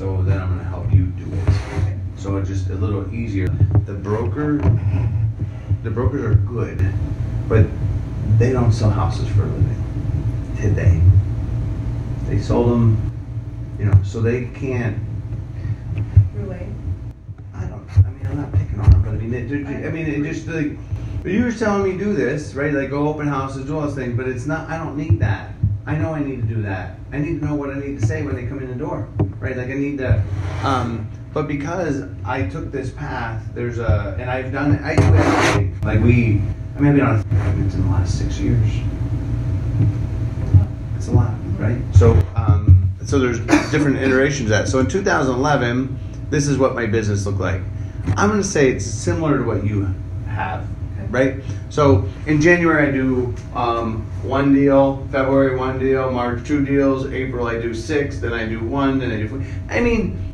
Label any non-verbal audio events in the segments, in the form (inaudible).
so then I'm going to help you do it. So it's just a little easier. The broker, the brokers are good, but they don't sell houses for a living today. They sold them, you know, so they can't. I don't. I mean, I'm not picking on them, but I mean, it, I mean, it just like. You were telling me do this, right? Like go open houses, do all those things, but it's not. I don't need that. I know I need to do that. I need to know what I need to say when they come in the door, right? Like I need to. Um, but because I took this path, there's a, and I've done it. I do everything. Like we, I mean, I've been on. It's in the last six years. It's a lot, right? So, um, so there's different iterations of that. So in 2011, this is what my business looked like. I'm going to say it's similar to what you have, right? So in January I do um, one deal, February one deal, March two deals, April I do six, then I do one, then I do. Four. I mean,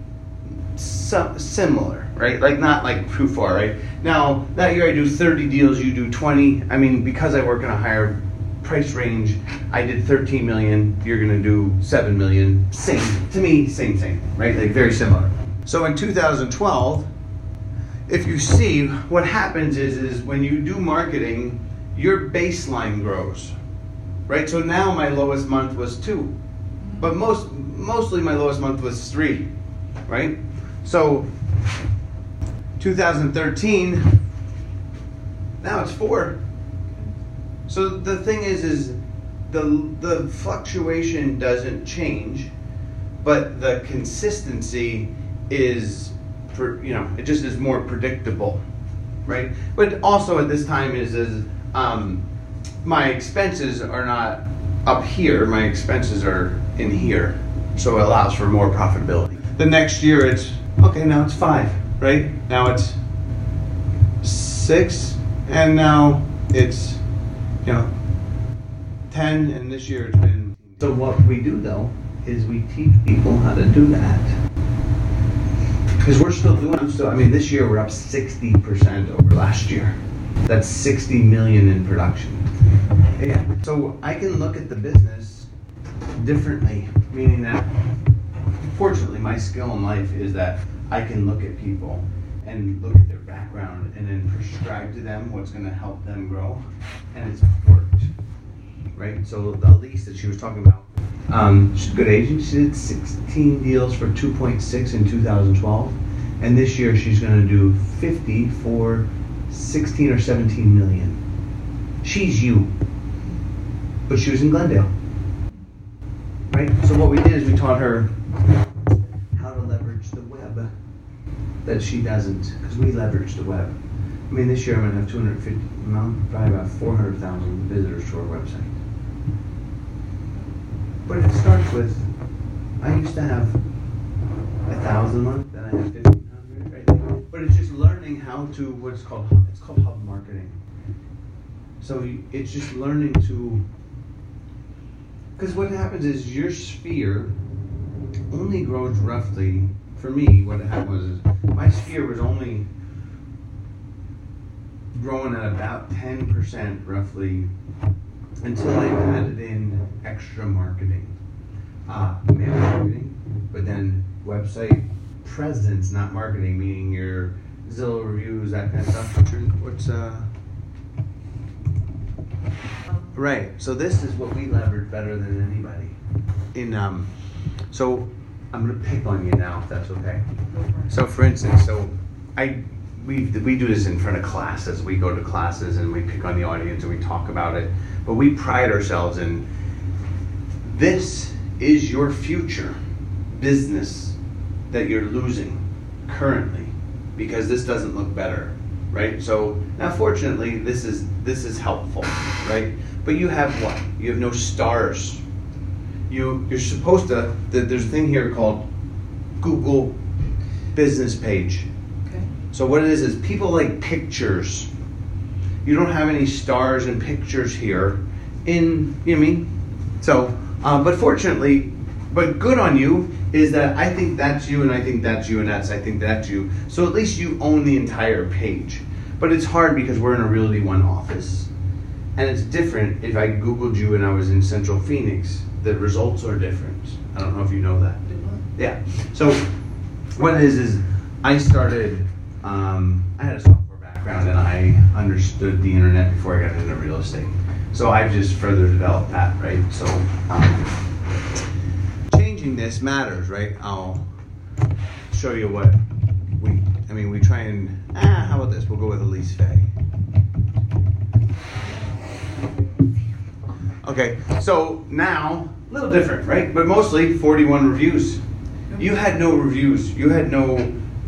so, similar, right? Like not like too far, right? Now that year I do 30 deals, you do 20. I mean, because I work in a higher price range, I did 13 million. You're gonna do 7 million. Same to me, same thing, right? Like very similar. So in 2012, if you see what happens is is when you do marketing, your baseline grows, right? So now my lowest month was two, but most mostly my lowest month was three, right? So 2013, now it's four. So the thing is, is the the fluctuation doesn't change, but the consistency is, for, you know, it just is more predictable, right? But also at this time is is um, my expenses are not up here. My expenses are in here, so it allows for more profitability. The next year, it's okay. Now it's five, right? Now it's six, and now it's you know, 10, and this year it's been. So, what we do though is we teach people how to do that. Because we're still doing it. So, I mean, this year we're up 60% over last year. That's 60 million in production. Yeah. So, I can look at the business differently, meaning that, fortunately, my skill in life is that I can look at people and look at their background and then prescribe to them what's going to help them grow. And it's right? So the lease that she was talking about, um, she's a good agent. She did 16 deals for 2.6 in 2012, and this year she's going to do 50 for 16 or 17 million. She's you, but she was in Glendale, right? So what we did is we taught her how to leverage the web that she doesn't, because we leverage the web. I mean, this year I'm gonna have 250, well, probably about 400,000 visitors to our website. But it starts with, I used to have a thousand a month, then I have 1,500, right? But it's just learning how to, what's called, it's called hub marketing. So it's just learning to, because what happens is your sphere only grows roughly for me, what happened was my sphere was only growing at about 10% roughly until I added in extra marketing. Uh, mail marketing, but then website presence, not marketing, meaning your Zillow reviews, that kind of stuff. What's uh, Right. So this is what we leverage better than anybody. In um, so I'm gonna pick on you now, if that's okay. So for instance, so I we we do this in front of classes. We go to classes and we pick on the audience and we talk about it. But we pride ourselves in this is your future business that you're losing currently because this doesn't look better right so now fortunately this is this is helpful right but you have what you have no stars you you're supposed to there's a thing here called google business page. So what it is is people like pictures. You don't have any stars and pictures here. In you know what I mean? So, um, but fortunately, but good on you is that I think that's you and I think that's you and that's I think that's you. So at least you own the entire page. But it's hard because we're in a Realty One office. And it's different if I Googled you and I was in Central Phoenix. The results are different. I don't know if you know that. Yeah. So what it is is I started. Um, I had a software background and I understood the internet before I got into real estate. So I've just further developed that, right? So um, changing this matters, right? I'll show you what we. I mean, we try and. Ah, how about this? We'll go with Elise Faye. Okay, so now a little different, right? But mostly 41 reviews. You had no reviews. You had no,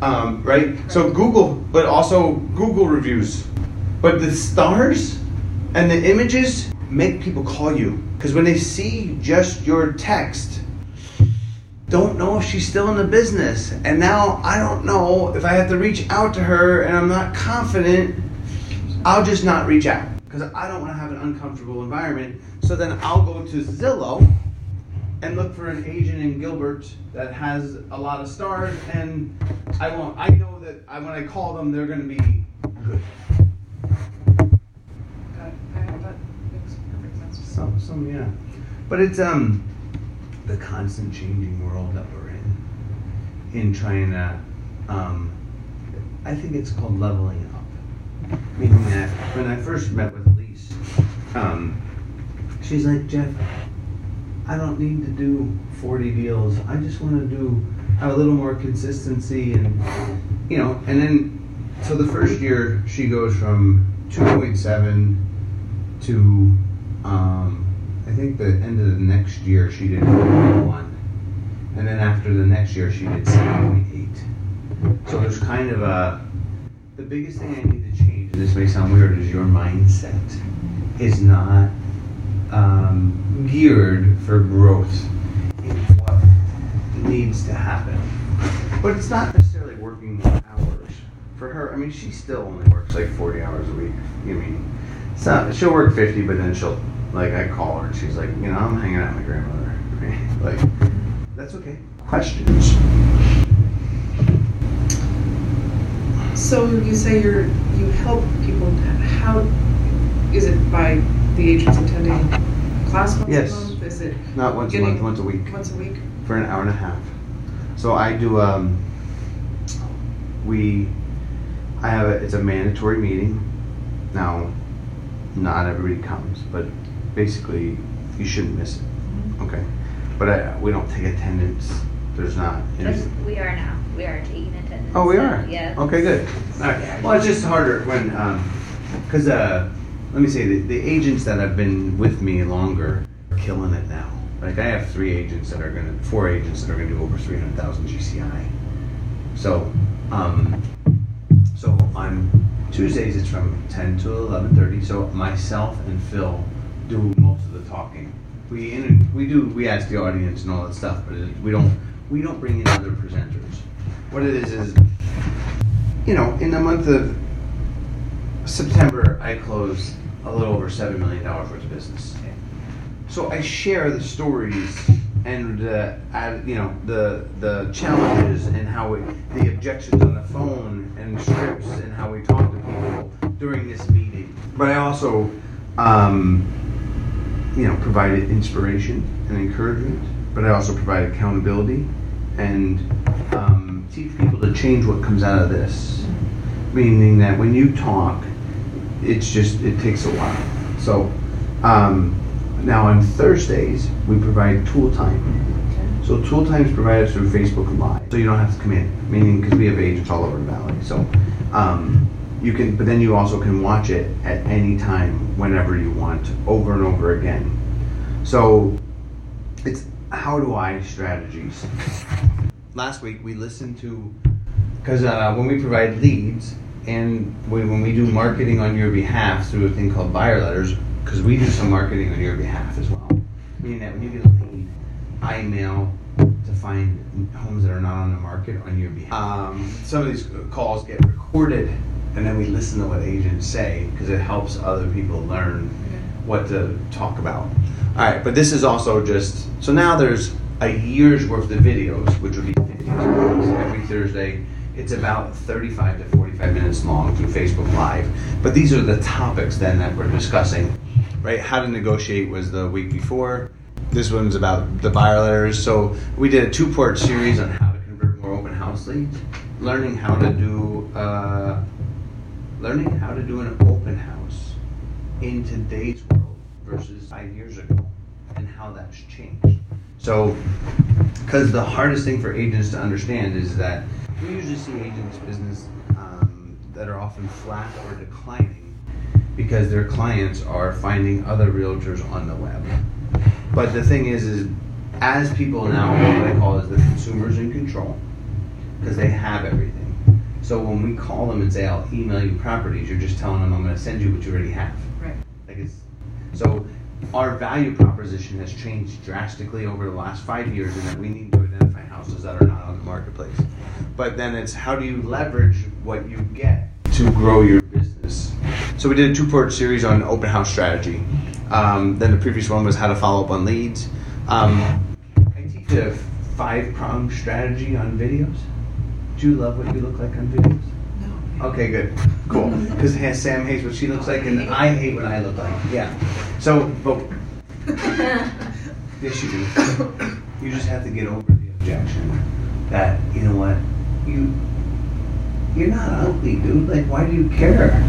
um, right? So Google, but also Google reviews. But the stars and the images make people call you because when they see just your text, don't know if she's still in the business. And now I don't know if I have to reach out to her and I'm not confident, I'll just not reach out because I don't want to have an uncomfortable environment. So then I'll go to Zillow and look for an agent in Gilbert that has a lot of stars, and I won't. I know that I, when I call them, they're going to be good. Got that makes perfect sense. Some, some, yeah. But it's um the constant changing world that we're in. In trying to, um, I think it's called leveling up. Meaning that when I first met with Elise, um, she's like, Jeff, I don't need to do 40 deals. I just want to do have a little more consistency and you know. And then so the first year she goes from 2.7 to um, I think the end of the next year she did 4.1, and then after the next year she did 7.8. So there's kind of a the biggest thing I need to change. And this may sound weird, is your mindset is not um, geared for growth in what needs to happen. But it's not necessarily working more hours. For her, I mean, she still only works like 40 hours a week. You mean, it's not, she'll work 50, but then she'll, like, I call her and she's like, you know, I'm hanging out with my grandmother. (laughs) Like, that's okay. Questions? So you say you're you help people. How is it by the agents attending class once Yes. a month? Is it Not once a Getting- month, once a week. once a week? for an hour and a half. So I do. Um, we, I have a. It's a mandatory meeting. Now, not everybody comes, but basically, you shouldn't miss it. Okay, but I, we don't take attendance. There's not. any- Yes, we are now. We are taking attendance. Oh, we so, are. Yeah. Okay, good. All right. Well, it's just harder when, because uh, let me say the, the agents that have been with me longer are killing it now. Like I have three agents that are gonna, four agents that are gonna do over three hundred thousand GCI. So, um, so on Tuesdays it's from ten to eleven thirty. So myself and Phil do most of the talking. We we do we ask the audience and all that stuff, but it, we don't we don't bring in other presenters. What it is is, you know, in the month of September, I closed a little over seven million dollars worth of business. So I share the stories and you know the the challenges and how we, the objections on the phone and scripts and how we talk to people during this meeting. But I also, um, you know, provided inspiration and encouragement. But I also provide accountability and um, teach people to change what comes out of this. Meaning that when you talk, it's just it takes a while. So um, now on Thursdays we provide tool time. So tool time is provided through Facebook Live, so you don't have to come in. Meaning because we have agents all over the valley, so um, you can. But then you also can watch it at any time, whenever you want, over and over again. So it's how do I strategies. Last week we listened to because uh, when we provide leads and we, when we do marketing on your behalf through a thing called buyer letters, because we do some marketing on your behalf as well. Meaning that when you get lead, I to find homes that are not on the market on your behalf. Um, some of these calls get recorded, and then we listen to what agents say because it helps other people learn what to talk about. All right, but this is also just so now there's a year's worth of videos, which would be every Thursday. It's about 35 to 45 minutes long through Facebook Live. But these are the topics then that we're discussing, right? How to negotiate was the week before. This one's about the buyer letters. So we did a two-part series on how to convert more open house leads, learning how to do, uh, learning how to do an open house in today's world versus five years ago, and how that's changed. So, because the hardest thing for agents to understand is that we usually see agents' business um, that are often flat or declining because their clients are finding other realtors on the web. But the thing is, is as people now, what I call is the consumers in control, because they have everything. So when we call them and say, "I'll email you properties," you're just telling them, "I'm going to send you what you already have." Right. Like it's so our value proposition has changed drastically over the last five years and that we need to identify houses that are not on the marketplace. But then it's how do you leverage what you get to grow your business? So we did a two-part series on open house strategy. Um, then the previous one was how to follow up on leads. Um, I teach a five-pronged strategy on videos. Do you love what you look like on videos? Okay, good, cool. Because Sam hates what she looks like, and I hate what I look like. Yeah. So, but (laughs) yes, you do. You just have to get over the objection that you know what you you're not ugly, dude. Like, why do you care? (laughs)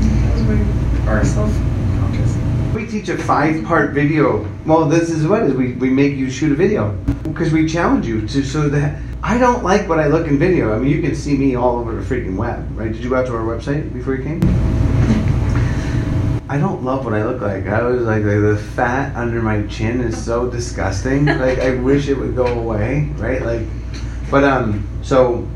That was my, our self-conscious. We teach a five-part video. Well, this is what is we, we make you shoot a video because we challenge you to so that I don't like what I look in video. I mean, you can see me all over the freaking web, right? Did you go out to our website before you came? I don't love what I look like. I was like, like the fat under my chin is so disgusting. (laughs) like I wish it would go away, right? Like, but um, so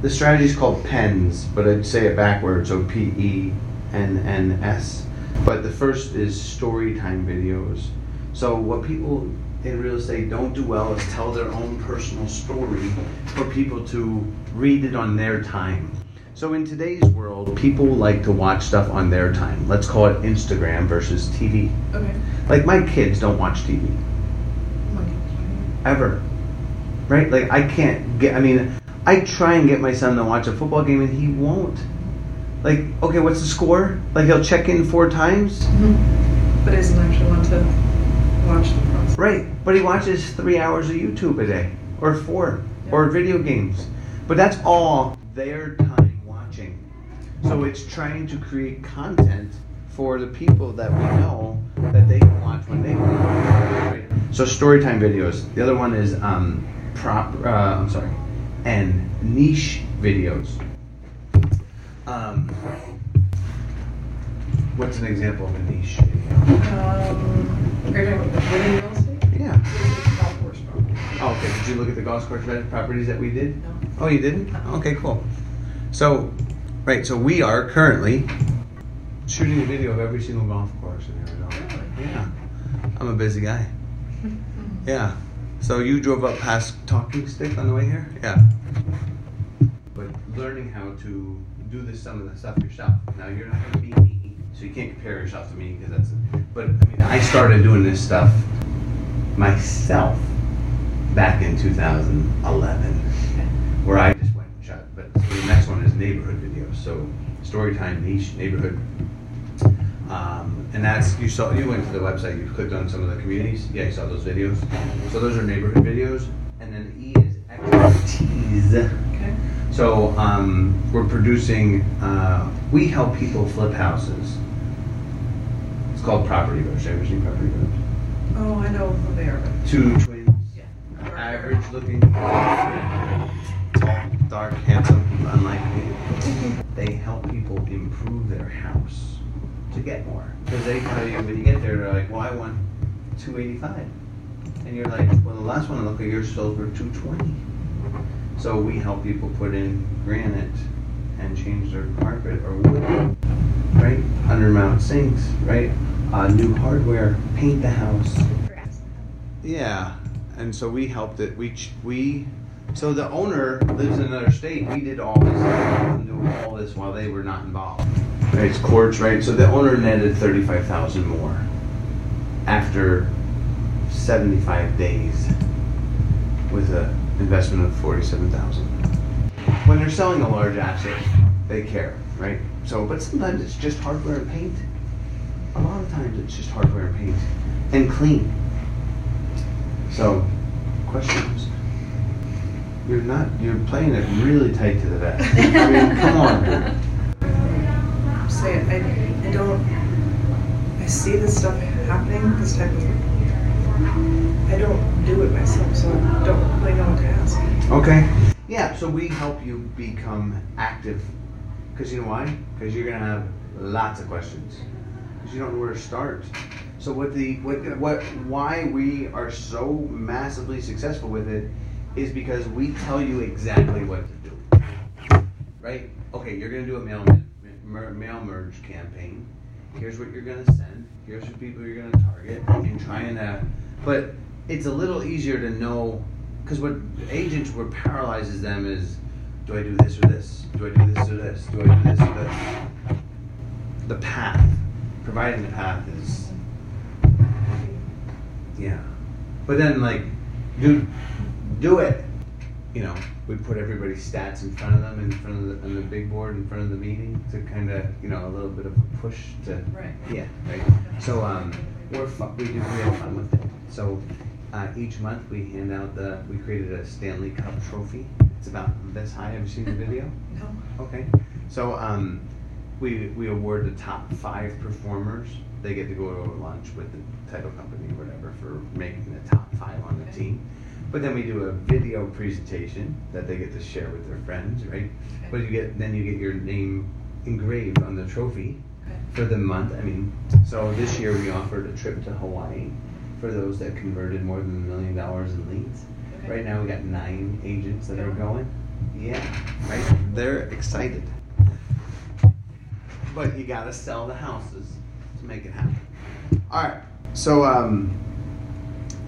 the strategy is called PENS, but I'd say it backwards, so P E N N S. But the first is story time videos. So what people in real estate don't do well is tell their own personal story for people to read it on their time. So in today's world, people like to watch stuff on their time. Let's call it Instagram versus TV. Okay. Like my kids don't watch TV ever. Right? Like I can't get I mean, I try and get my son to watch a football game and he won't. Like, okay, what's the score? Like he'll check in four times? But doesn't actually want to watch the process. Right. But he watches three hours of YouTube a day. Or four. Or video games. But that's all their time watching. So it's trying to create content for the people that we know that they can watch when they want. Right? So storytime videos. The other one is um, prop. Uh, I'm sorry, and niche videos. Um, what's an example of a niche? Um, are you talking about winning real estate? Yeah. Golf course property. Oh, okay. Did you look at the golf course properties that we did? No. Oh, you didn't? Okay, cool. So, right. So we are currently shooting a video of every single golf course in Arizona. Yeah. I'm a busy guy. (laughs) Yeah. So you drove up past Talking Stick on the way here? Yeah. But learning how to do this some of the stuff yourself. Now you're not going to be me, so you can't compare yourself to me because that's. But I mean, I started doing this stuff myself back in 2011, where I just went and shot. But so the next one is neighborhood videos. So story time niche neighborhood. Um, and that's you saw you went to the website you clicked on some of the communities yeah you saw those videos so those are neighborhood videos and then E is expertise. So um, we're producing uh, we help people flip houses it's called property roach ever seen property roach Oh, I know are, but two twins yeah. average looking tall dark handsome unlike me (laughs) they help people improve their house to get more. Because they tell you when you get there, they're like, well, I want 285. And you're like, well, the last one I looked at, yours sold for 220. So we help people put in granite and change their carpet or wood, right? Undermount sinks, right? Uh, new hardware, paint the house. Yeah, and so we helped it. We ch- we so the owner lives in another state. We did all this and do all this while they were not involved. Right, it's courts, right? So the owner netted thirty five thousand more after seventy five days with an investment of forty seven thousand. When they're selling a large asset, they care, right? So, but sometimes it's just hardware and paint. A lot of times it's just hardware and paint and clean. So, questions? You're not. You're playing it really tight to the vest. I mean, come on. dude. (laughs) Say it, I, I don't, I see this stuff happening, this type of, I don't do it myself, so I don't really know what to ask. Okay. Yeah. So we help you become active. Because you know why? Because you're gonna have lots of questions. Because you don't know where to start. So what the what what why we are so massively successful with it is because we tell you exactly what to do. Right? Okay, you're gonna do a mail mail merge campaign. Here's what you're gonna send. Here's the people you're gonna target, and trying to. Uh, but it's a little easier to know because what agents what paralyzes them is, do I do this or this? Do I do this or this? Do I do this or this? The path, providing the path is yeah. But then like, do do it. You know, we put everybody's stats in front of them, in front of the, on the big board, in front of the meeting, to kind of, you know, a little bit of a push to. Right. Yeah. Right. So um, we're fun, we do we have fun with it. So uh, each month we hand out the we created a Stanley Cup trophy. It's about this high. Have you seen the video? (laughs) No, Okay. So um, we we award the top five performers. They get to go to lunch with the title company or whatever for making the top five on the Okay. team. But then we do a video presentation that they get to share with their friends, right? Okay. But you get then you get your name engraved on the trophy okay, for the month. I mean, so this year we offered a trip to Hawaii for those that converted more than a million dollars in leads. okay. Right now we got nine agents that are going. Yeah, right. They're excited. But you gotta sell the houses to make it happen. All right. So um,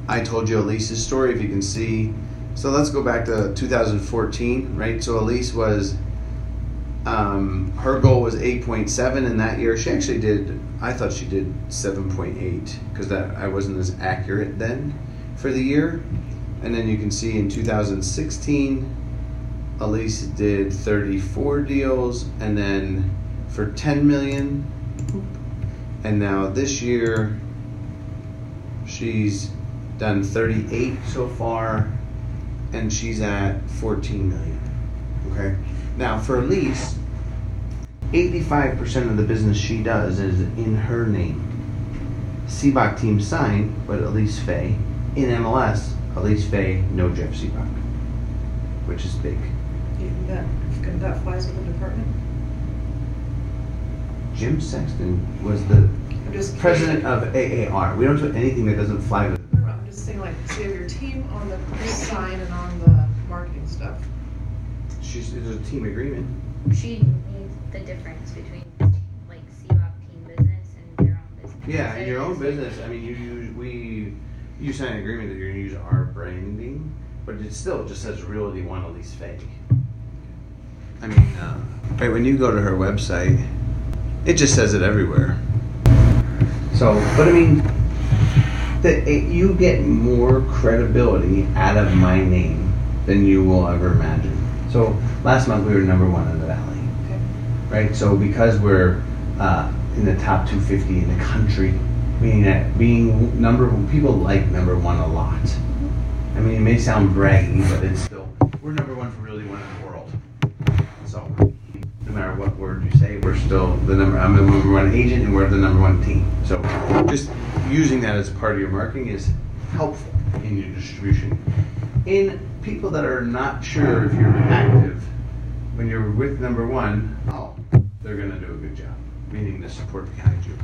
I told you Elise's story. If you can see, so let's go back to 2014, right? So Elise was. Um, her goal was 8.7, and that year she actually did. I thought she did 7.8 because that I wasn't as accurate then for the year. And then you can see in 2016, Elise did 34 deals, and then for 10 million. And now this year, she's done 38 so far, and she's at 14 million. Okay. Now for Elise, 85% of the business she does is in her name. Sibbach team signed, but Elise Fay. In MLS, Elise Fay, no Jeff Sibbach, which is big. You- That, that flies with the department? Jim Sexton was the I'm just. president of AAR. We don't do anything that doesn't fly with. I'm just saying like, so you have your team on the (laughs) sign and on the marketing stuff. She's there's a team agreement. She needs the difference between like Sibbach team business and your own business. Yeah, in your own business. I mean, you use we you sign an agreement that you're going to use our branding, but it still just says Realty One Elise Fay. I mean, uh, right when you go to her website, it just says it everywhere. So, but I mean, that it, you get more credibility out of my name than you will ever imagine. So last month we were number one in the valley Okay. right? So because we're uh, in the top 250 in the country, meaning that being number one, people like number one a lot. I mean, it may sound braggy, but it's still we're number one for Realty One in the world. So no matter what word you say, we're still the number. I'm the number one agent, and we're the number one team. So just using that as part of your marketing is helpful in your distribution. In people that are not sure if you're active, when you're with number one, oh, they're gonna do a good job, meaning the support behind you.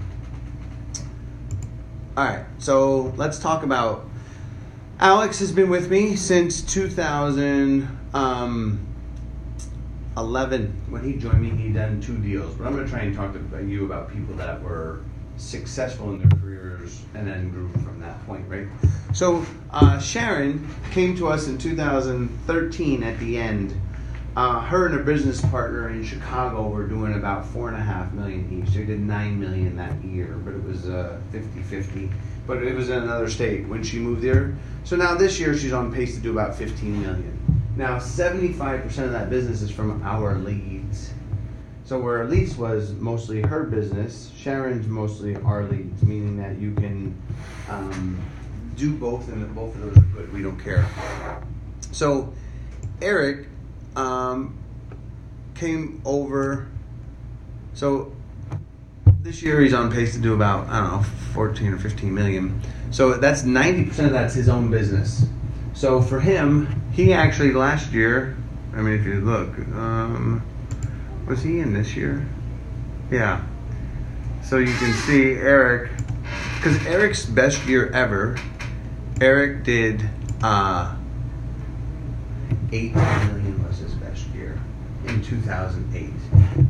All right, so let's talk about. Alex has been with me since 2011. Um, when he joined me, he done two deals. But I'm gonna try and talk to you about people that were successful in their careers and then grew from that point, right? So uh, Sharon came to us in 2013 at the end. Uh, her and her business partner in Chicago were doing about four and a half million each. They did nine million that year, but it was uh, 50-50. But it was in another state when she moved there. So now this year she's on pace to do about 15 million. Now 75% of that business is from our leads. So where Elise was mostly her business, Sharon's mostly our leads, meaning that you can um, do both, and both of those are good. We don't care. So Eric um, came over. So this year he's on pace to do about I don't know 14 or 15 million. So that's 90 percent of that's his own business. So for him, he actually last year. I mean, if you look. Um, was he in this year? Yeah. So you can see Eric, because Eric's best year ever, Eric did uh, eight million was his best year in 2008.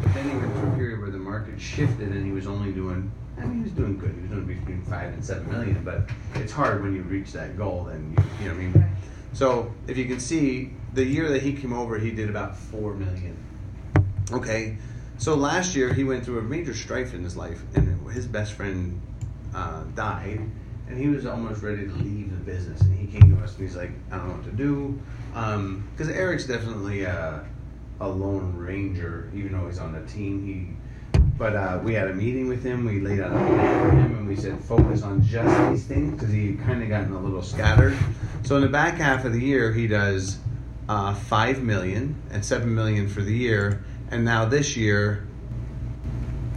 But then he went through a period where the market shifted and he was only doing. I mean, he was doing good. He was doing between five and seven million, but it's hard when you reach that goal. Then you, you know what I mean. So if you can see, the year that he came over, he did about four million. Okay, so last year he went through a major strife in his life, and his best friend uh, died, and he was almost ready to leave the business. And he came to us and he's like, I don't know what to do, because um, Eric's definitely a, a lone ranger, even though he's on the team. He, but uh, we had a meeting with him. We laid out a plan for him, and we said focus on just these things because he kind of gotten a little scattered. So in the back half of the year, he does uh, five million and seven million for the year and now this year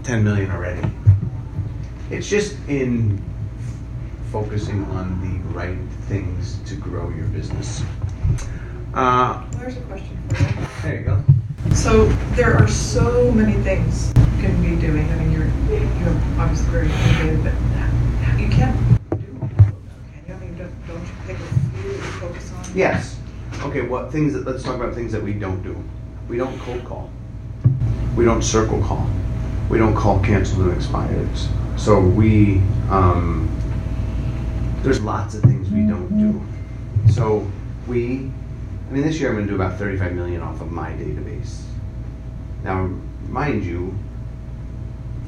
10 million already it's just in focusing on the right things to grow your business uh, There's a question for you. there you go So there are so many things you can be doing. I mean, you're you're obviously very innovative, but you can't do all of them, can you? I mean, don't, don't you pick a few you focus on? yes okay what things that let's talk about things that we don't do we don't cold call we don't circle call we don't call canceled and expired so we um, there's lots of things we don't do. So we i mean this year i'm going to do about 35 million off of my database. Now mind you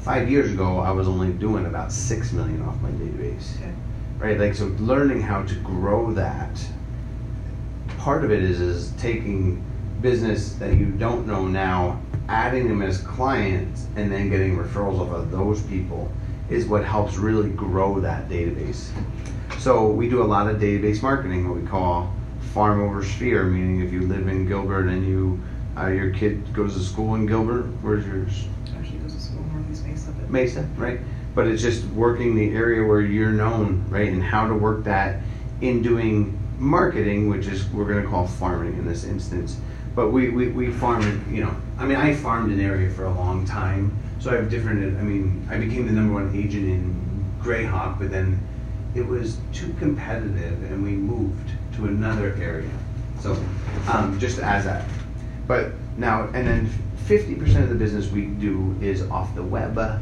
five years ago i was only doing about 6 million off my database. Okay. right like so learning how to grow that part of it is is taking business that you don't know now adding them as clients and then getting referrals off of those people is what helps really grow that database so we do a lot of database marketing what we call farm over sphere meaning if you live in gilbert and you uh, your kid goes to school in gilbert where's yours Actually goes to school in Northeast Mesa, but Mesa, right? But it's just working the area where you're known, right? And how to work that in doing marketing, which is we're going to call farming in this instance. But we, we, we farm it, you know. I mean, I farmed an area for a long time, so I have different. I mean, I became the number one agent in Greyhawk, but then it was too competitive, and we moved to another area. So um, just as that. But now, and then 50% of the business we do is off the web,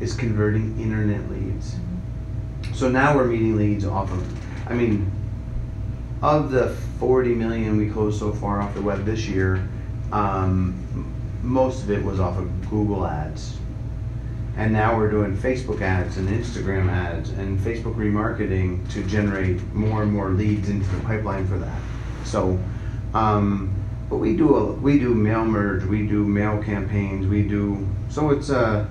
is converting internet leads. So now we're meeting leads off of, I mean, of the 40 million we closed so far off the web this year, um, most of it was off of Google ads. And now we're doing Facebook ads and Instagram ads and Facebook remarketing to generate more and more leads into the pipeline for that. So, um, but we do a, we do mail merge, we do mail campaigns, we do so it's uh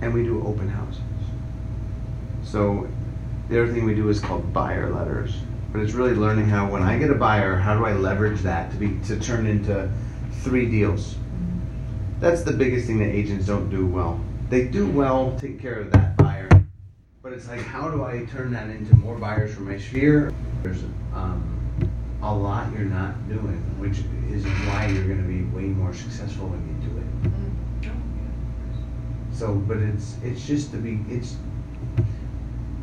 and we do open houses. So the other thing we do is called buyer letters. But it's really learning how when I get a buyer, how do I leverage that to be to turn into three deals? That's the biggest thing that agents don't do well. They do well taking care of that buyer, but it's like how do I turn that into more buyers for my sphere? There's um, a lot you're not doing, which is why you're going to be way more successful when you do it. So, but it's it's just to be it's.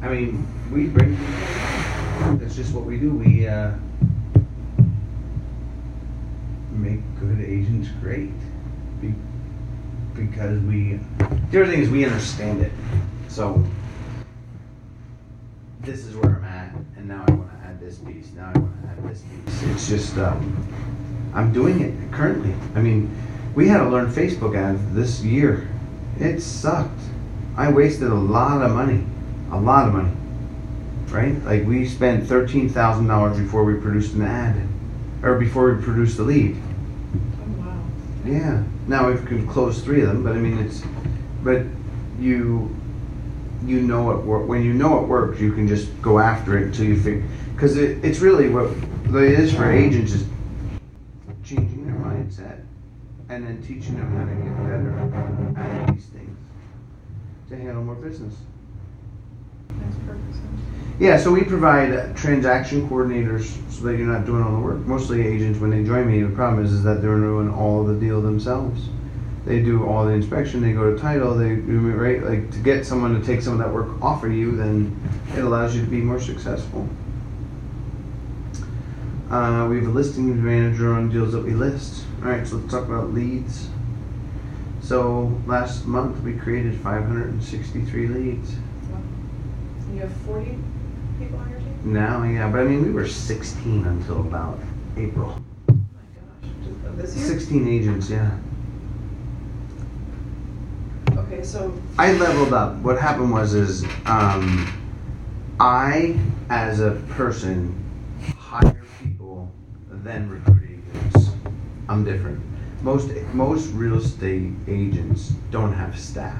I mean, we bring. It's just what we do. We uh, make good agents great. Be because we. The other thing is we understand it. So this is where I'm at, and now I want to add this piece. Now I want to add this piece. It's just um, I'm doing it currently. I mean, we had to learn Facebook ads this year. It sucked. I wasted a lot of money, a lot of money. Right? Like we spent thirteen thousand dollars before we produced an ad, or before we produced the lead. Oh, wow. Yeah. Now we can close three of them, but I mean it's, but you, you know it work when you know it works, you can just go after it until you figure. Because it, it's really what it is for agents is changing their mindset, and then teaching them how to get better at these things to handle more business. Yeah, so we provide transaction coordinators so that you're not doing all the work. Mostly agents, when they join me, the problem is, is that they're doing all the deal themselves. They do all the inspection, they go to title, they do right like to get someone to take some of that work off of you, then it allows you to be more successful. Uh, we have a listing manager on deals that we list. All right, so let's talk about leads. So last month we created 563 leads. And you have forty people on your team? Now, yeah, but I mean, we were 16 until about April. Oh my gosh, this year? 16 agents, yeah. Okay, so, I leveled up. What happened was, is um, I, as a person, hire people, then recruit agents. I'm different. Most most real estate agents don't have staff.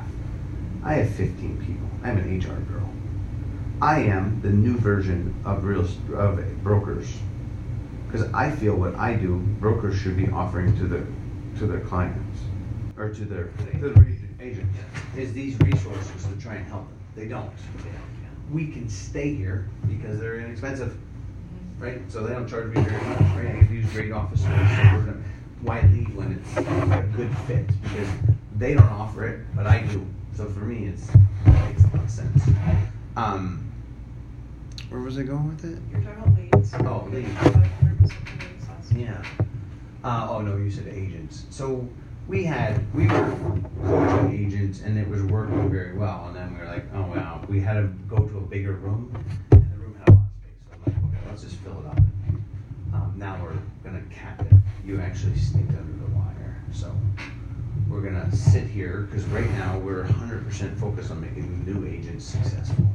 I have 15 people. I'm an HR girl. I am the new version of real of brokers because I feel what I do, brokers should be offering to the to their clients or to their to the agent is these resources to try and help them. They don't. We can stay here because they're inexpensive, right? So they don't charge me very much, right? I use great office space. So why leave when it's a good fit? Because they don't offer it, but I do. So for me, it's, it makes a lot of sense. Um, where was I going with it? you're talking about leads. Oh, leads. Five hundred and something leads last year. Yeah. Uh, oh no, you said agents. So we had we were coaching agents, and it was working very well. And then we were like, oh wow, we had to go to a bigger room, and the room had a lot of space. So I'm like, okay, let's just fill it up. Um, now we're gonna cap it. You actually sneaked under the wire, so we're gonna sit here because right now we're 100% focused on making the new agents successful,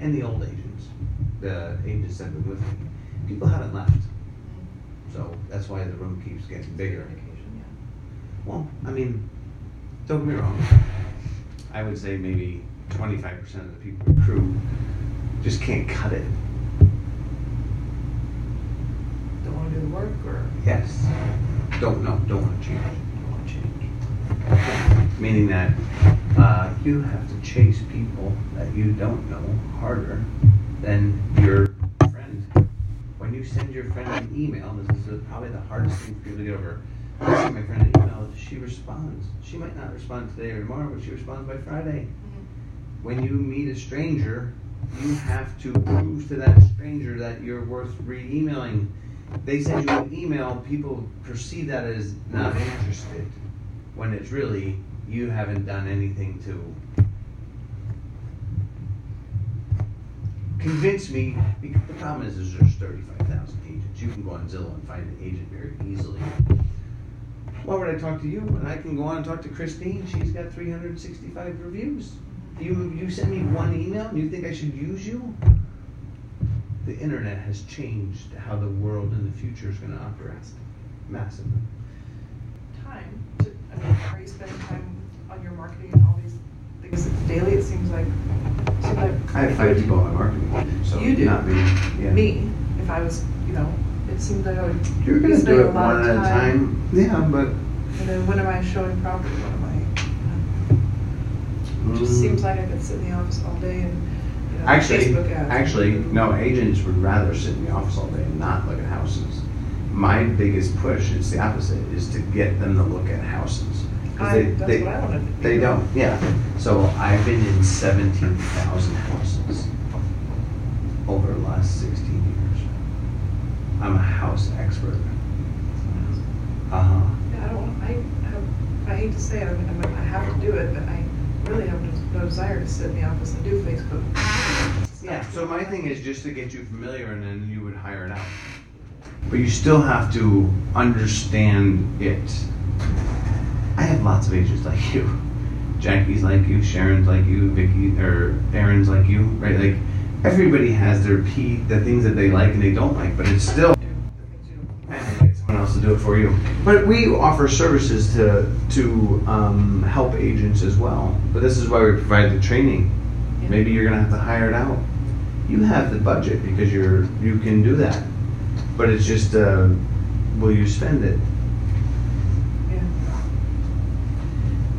and the old agents, the agents that have been with me. People haven't left. So that's why the room keeps getting bigger. Well, I mean, don't get me wrong. I would say maybe 25% of the people in the crew just can't cut it. Don't wanna do the work or Yes. Don't know, don't want to change. don't wanna change? Meaning that uh, you have to chase people that you don't know harder than your friend. When you send your friend an email, this is probably the hardest thing for people to get over. I send my friend an email, she responds. She might not respond today or tomorrow, but she responds by Friday. Mm-hmm. When you meet a stranger, you have to prove to that stranger that you're worth re-emailing. They send you an email, people perceive that as not interested, when it's really you haven't done anything to convince me. Because the problem is, there's 35,000 agents. You can go on Zillow and find an agent very easily. Why would I talk to you when I can go on and talk to Christine? She's got 365 reviews. You you send me one email and you think I should use you? The internet has changed how the world in the future is going to operate massively. Time to, I mean, are you spending time on your marketing and all these things daily? It seems like, seems. I have five people on my marketing so You do. not me. Yeah. Me, if I was, you know, it seemed like I would. You're gonna do spending it a lot one of at a time. Yeah, but And then when am I showing property? When am I? It just Mm. seems like I could sit in the office all day and, you know, Actually, Facebook ads. actually, no. Agents would rather sit in the office all day and not look at houses. My biggest push is the opposite: is to get them to look at houses. 'Cause I, they, that's they, what I wanted. to they do. don't. Yeah. So I've been in seventeen thousand houses over the last sixteen years. I'm a house expert. Uh huh. Yeah, I don't, want- I have, I hate to say it, I mean, I'm- I have to do it, but I really have no- no desire to sit in the office and do Facebook. Yeah, so my thing is just to get you familiar and then you would hire it out. But you still have to understand it. I have lots of agents like you. Jackie's like you, Sharon's like you, Vicky or Aaron's like you, right? Like everybody has their P, the things that they like and they don't like, but it's still The things you don't- and get someone else to do it for you. But we offer services to to um, help agents as well. But this is why we provide the training. Maybe you're gonna have to hire it out. You have the budget because you're you can do that. But it's just uh, will you spend it? Yeah.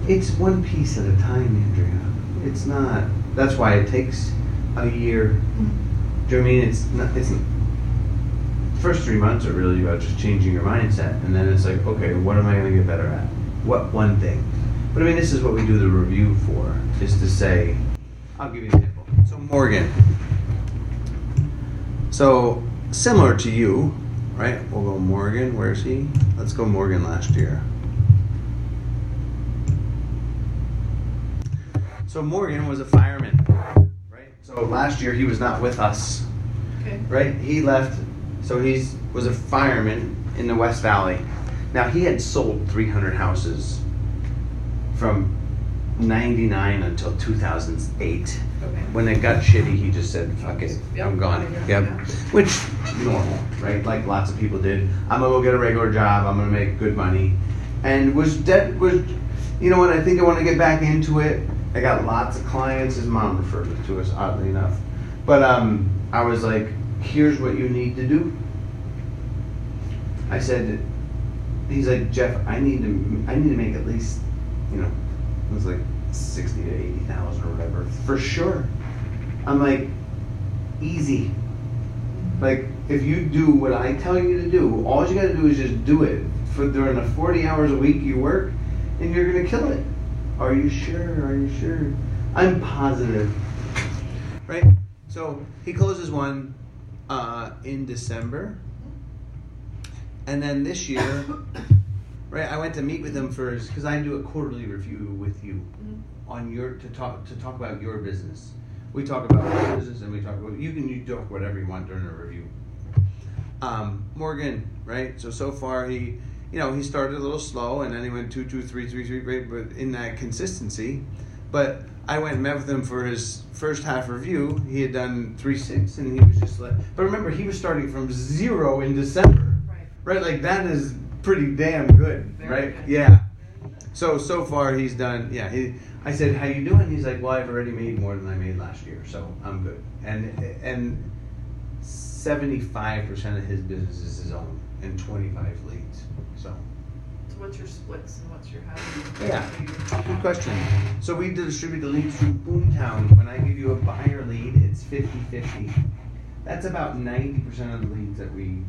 It's one piece at a time, Andrea. It's not. That's why it takes a year. Hmm. Do you know I mean? It's not. It's first three months are really about just changing your mindset, and then it's like, okay, what am I going to get better at? What one thing? But I mean, this is what we do the review for, is to say, I'll give you an example. So Morgan. So similar to you, right? We'll go Morgan. Where's he? Let's go Morgan last year. So Morgan was a fireman, right? So last year he was not with us, Okay. right? He left, so he's was a fireman in the West Valley. Now he had sold 300 houses from 99 until 2008. Okay. When it got shitty, he just said, "Fuck it, Yep, I'm gone." Yep. yeah. Which normal, right? Like lots of people did. I'm gonna go get a regular job. I'm gonna make good money, and was dead. Was you know what? I think I want to get back into it. I got lots of clients. His mom referred it to us, oddly enough. But um, I was like, "Here's what you need to do." I said, "He's like Jeff. I need to. I need to make at least, you know, it was like sixty to eighty thousand or whatever for sure." I'm like, easy. Like, if you do what I tell you to do, all you gotta do is just do it for during the 40 hours a week you work, and you're gonna kill it. Are you sure? Are you sure? I'm positive. Right? So, he closes one uh, in December. And then this year, right, I went to meet with him first because I do a quarterly review with you on your to talk to talk about your business. We talk about our business and we talk about you can you talk whatever you want during a review. Um, Morgan, right? So so far he, you know, he started a little slow and then he went two two three three three great, but in that consistency. But I went and met with him for his first half review. He had done three six and he was just like. But remember, he was starting from zero in December, Right. right? Like that is pretty damn good, Very right? good. Yeah. So so far he's done. Yeah. He, I said, "How you doing?" He's like, "Well, I've already made more than I made last year, so I'm good." And and seventy five percent of his business is his own, and twenty five leads. So So what's your splits and what's your how do you? Yeah. good question. So we distribute the leads through Boomtown. When I give you a buyer lead, it's 50-50. That's about ninety percent of the leads that we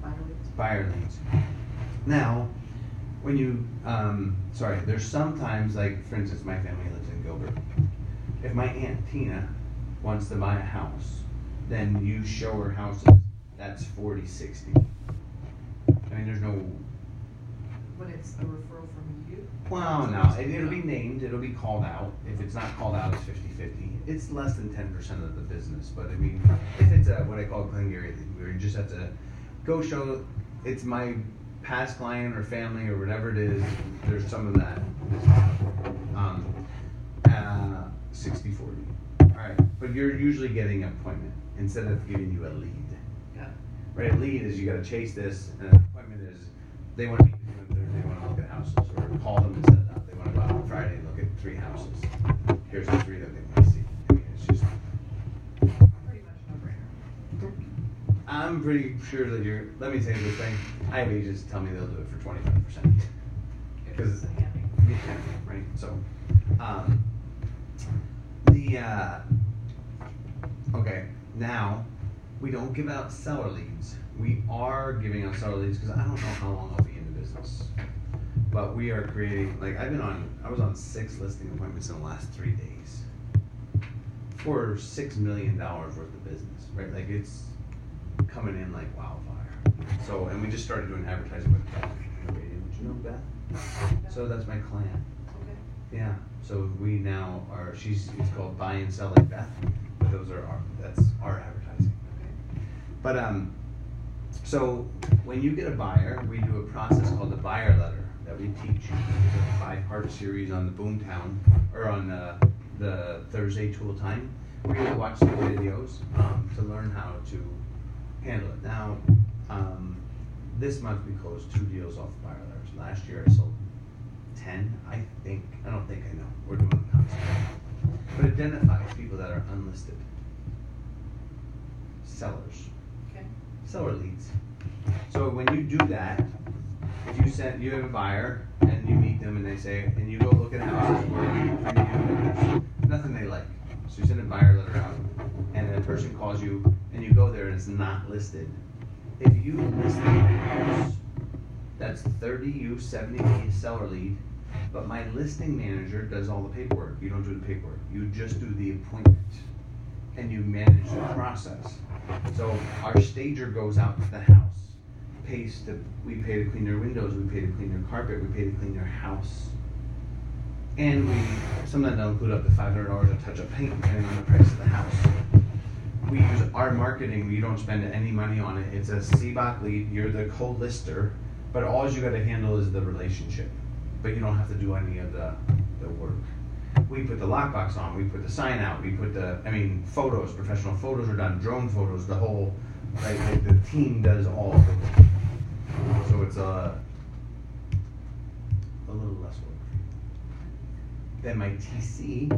finally? buyer leads. Now, when you, um, sorry, there's sometimes, like, for instance, my family lives in Gilbert. If my Aunt Tina wants to buy a house, then you show her houses, that's 40 60. I mean, there's no, When it's a referral from you? well, no, it, it'll be named, it'll be called out. If it's not called out, it's 50 50. It's less than 10% of the business, but I mean, if it's a, what I call Glengarry, where you just have to go show it's my past client or family or whatever it is, there's some of that. Um, uh, 60 40. All right, but you're usually getting an appointment instead of giving you a lead. Yeah. Right, a lead is you got to chase this, and an appointment is they want to meet with you they want to look at houses, or call them and set it up. They want to go out on Friday and look at three houses. Here's the three that they want to see. I mean, it's just, Pretty much no brainer. I'm pretty sure that you're, let me tell you this thing, I have agents tell me they'll do it for 25%. Because It's handy. Yeah, right. So, um, the uh, okay now we don't give out seller leads. We are giving out seller leads because I don't know how long I'll be in the business, but we are creating. Like I've been on, I was on six listing appointments in the last three days for six million dollars worth of business. Right, like it's coming in like wildfire. So, and we just started doing advertising with which Do you know Beth? So that's my client. Okay. Yeah. So we now are. She's. It's called Buy and Sell Like Beth. Those are our. That's our advertising. Okay. But um, so when you get a buyer, we do a process called the buyer letter that we teach. A five-part series on the Boomtown or on uh, the Thursday Tool Time. We're gonna watch some videos um, to learn how to handle it. Now, um, this month we closed two deals off the buyer letters. Last year I sold ten. I think I don't think I know. We're doing the. But identifies people that are unlisted sellers Okay. seller leads. So when you do that, if you send you have a buyer and you meet them and they say and you go look at houses where you there's nothing they like. So you send a buyer letter out and the person calls you and you go there and it's not listed. If you list the house, that's thirty you, seventy me, seller lead. But my listing manager does all the paperwork. You don't do the paperwork. You just do the appointment and you manage the process. So our stager goes out to the house, pays to, we pay to clean their windows, we pay to clean their carpet, we pay to clean their house. And we, sometimes they'll include up to five hundred dollars a touch of paint depending on the price of the house. We use our marketing, we don't spend any money on it, it's a Sibbach lead, you're the co-lister, but all you gotta handle is the relationship. But you don't have to do any of the, the work we put the lockbox on, we put the sign out, we put the, I mean, photos, professional photos are done, drone photos, the whole, like, like the team does all of it. So it's a, a little less work. Then my TC,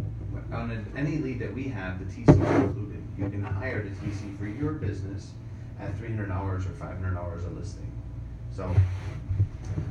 on any lead that we have, the TC is included. You can hire the TC for your business at three hundred dollars or five hundred dollars a listing. So,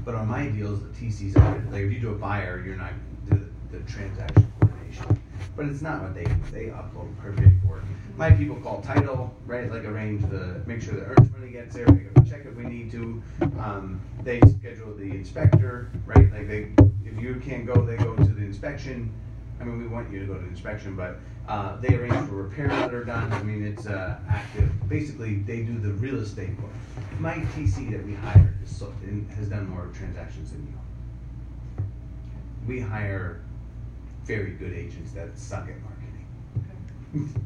but on my deals, the TC's like if you do a buyer, you're not, the, the transaction coordination. But it's not what they they upload per for. My people call title, right, like arrange the, make sure the earnest money gets there, up check if we need to. Um, they schedule the inspector, right, like they, if you can't go, they go to the inspection. I mean, we want you to go to inspection, but, uh, they arrange for repairs that are done, I mean, it's, uh, active. Basically, they do the real estate work. My TC that we hired is so, in- has done more transactions than you. We hire very good agents that suck at marketing. Okay.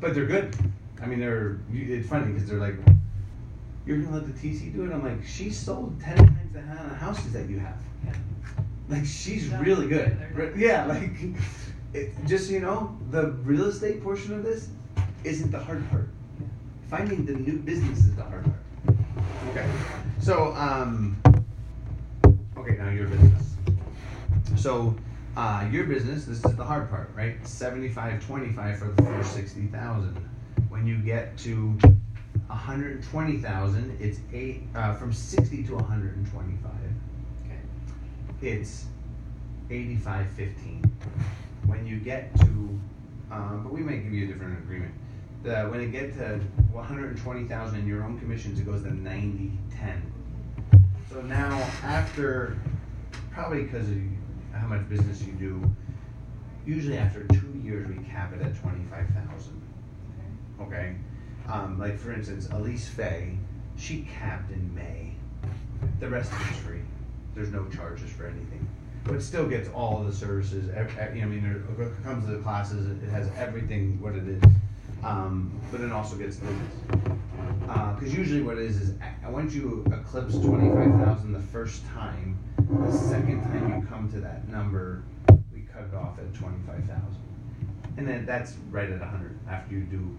But they're good. I mean, they're. It's funny because they're like, "You're gonna let the TC do it?" I'm like, "She sold ten times the houses that you have. Yeah. Like, she's Yeah. really good. Yeah, they're Right? Yeah, like, it, just so you know, the real estate portion of this isn't the hard part. Finding the new business is the hard part. Okay. So, um, okay, now your business. So, uh, your business, this is the hard part, right? Seventy-five, twenty-five for the first sixty thousand. When you get to a hundred and twenty thousand, it's eight, uh, from sixty to hundred and twenty-five, Okay. It's eighty-five, fifteen. When you get to, um, but we may give you a different agreement. The, when it get to one hundred and twenty thousand in your own commissions, it goes to ninety, ten. So now, after, probably because of how much business you do, usually after two years, we cap it at twenty-five thousand, Okay. okay? Um, like for instance, Elise Fay, she capped in May. The rest it's free. There's no charges for anything. But still gets all the services, I mean, it comes to the classes, it has everything, what it is. Um, but it also gets limits. Uh, cause usually what it is, is once you eclipse twenty-five thousand the first time, the second time you come to that number, we cut it off at twenty-five thousand. And then that's right at hundred, after you do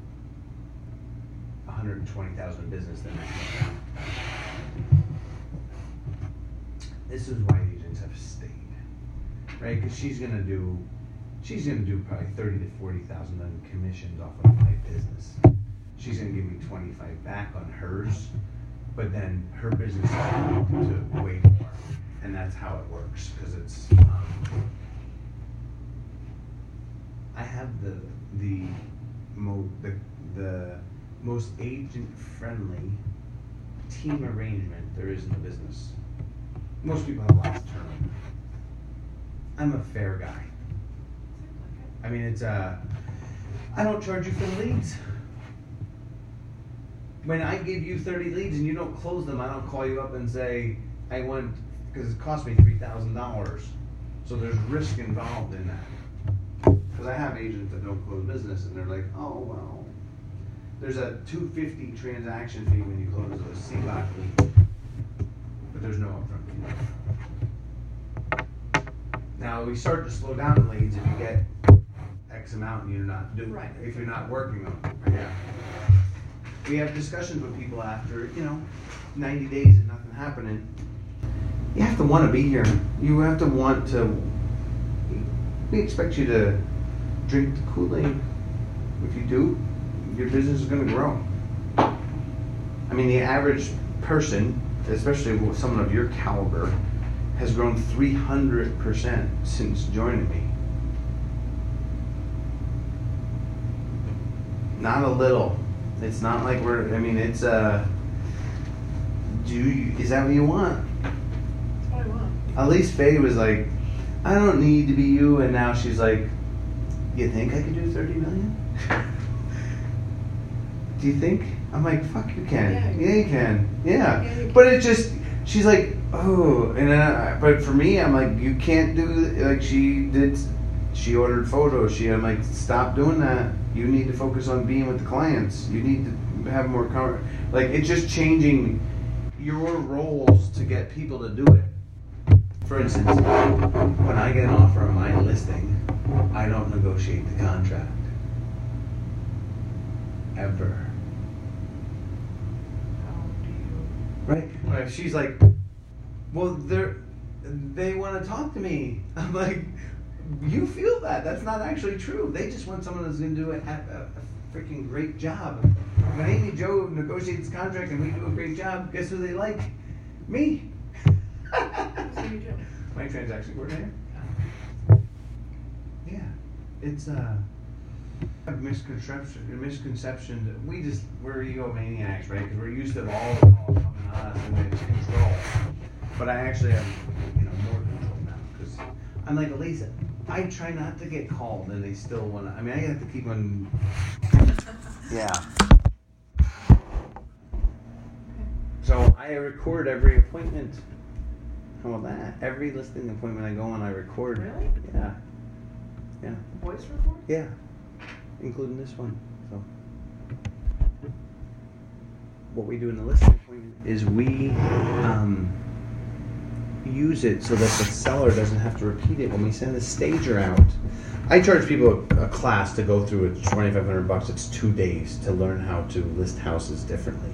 hundred and twenty thousand business, then it goes down. This is why agents have stayed, right? Cause she's gonna do, she's gonna do probably thirty to forty thousand on commissions off of my business. She's gonna give me twenty-five back on hers, but then her business is gonna go way more. And that's how it works, cause it's, um, I have the, the mo, the, the most agent-friendly team arrangement there is in the business. Most people have lots of turnover. I'm a fair guy. I mean, it's uh, I don't charge you for the leads. When I give you 30 leads and you don't close them, I don't call you up and say, I want because it cost me three thousand dollars. So there's risk involved in that. Because I have agents that don't close business, and they're like, oh well, there's a two fifty transaction fee when you close a Sibbach lead, but there's no upfront. Now we start to slow down the leads if you get X amount and you're not doing, Right. if you're not working them. Yeah. We have discussions with people after, you know, 90 days and nothing happening. You have to want to be here. You have to want to. We expect you to drink the Kool Aid. If you do, your business is going to grow. I mean, the average person, especially with someone of your caliber, has grown 300% since joining me. Not a little. It's not like we're, I mean, it's, uh, do you, is that what you want? That's what I want. Elise Fay was like, I don't need to be you, and now she's like, you think I could do 30 million? (laughs) do you think? I'm like, fuck, you can. Yeah, Yeah, you can. Yeah. Yeah, you But it just, she's like, oh, and then I, but for me, I'm like, you can't do, like she did, she ordered photos. She, I'm like, stop doing that. You need to focus on being with the clients. You need to have more, con- like, it's just changing your roles to get people to do it. For instance, when I get an offer on my listing, I don't negotiate the contract. Ever. How do Right? Right, She's like, well, they're, they want to talk to me. (laughs) I'm like, you feel that. That's not actually true. They just want someone that's going to do a, a, a freaking great job. When Amy Jo negotiates contract and we do a great job, guess who they like? Me. (laughs) My transaction coordinator. Yeah, it's uh, misconception. A misconception that we just we're egomaniacs, right? Because we're used to all the calls coming on us and it's control. But I actually have you know more control now because I'm like Elisa. I try not to get called, and they still want to. I mean, I have to keep on. (laughs) Yeah. So I record every appointment. How about that? Every listing appointment I go on, I record. Really? Yeah. Yeah. Voice record? Yeah. Including this one. So. What we do in the listing appointment is we um, use it so that the seller doesn't have to repeat it when we send the stager out. I charge people a, class to go through it. Twenty five hundred bucks. It's two days to learn how to list houses differently,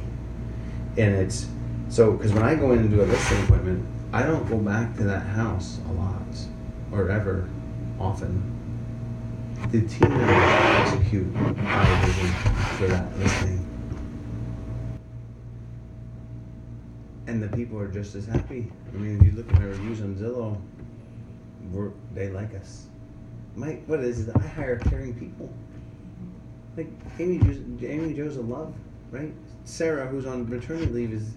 and it's so because when I go in and do a listing appointment, I don't go back to that house a lot or ever often. The team execute our vision for that listing. And the people are just as happy. I mean, if you look at our reviews on Zillow, they like us. My, what it is is I hire caring people. Like Amy, Amy Jo's a love, right? Sarah, who's on maternity leave, is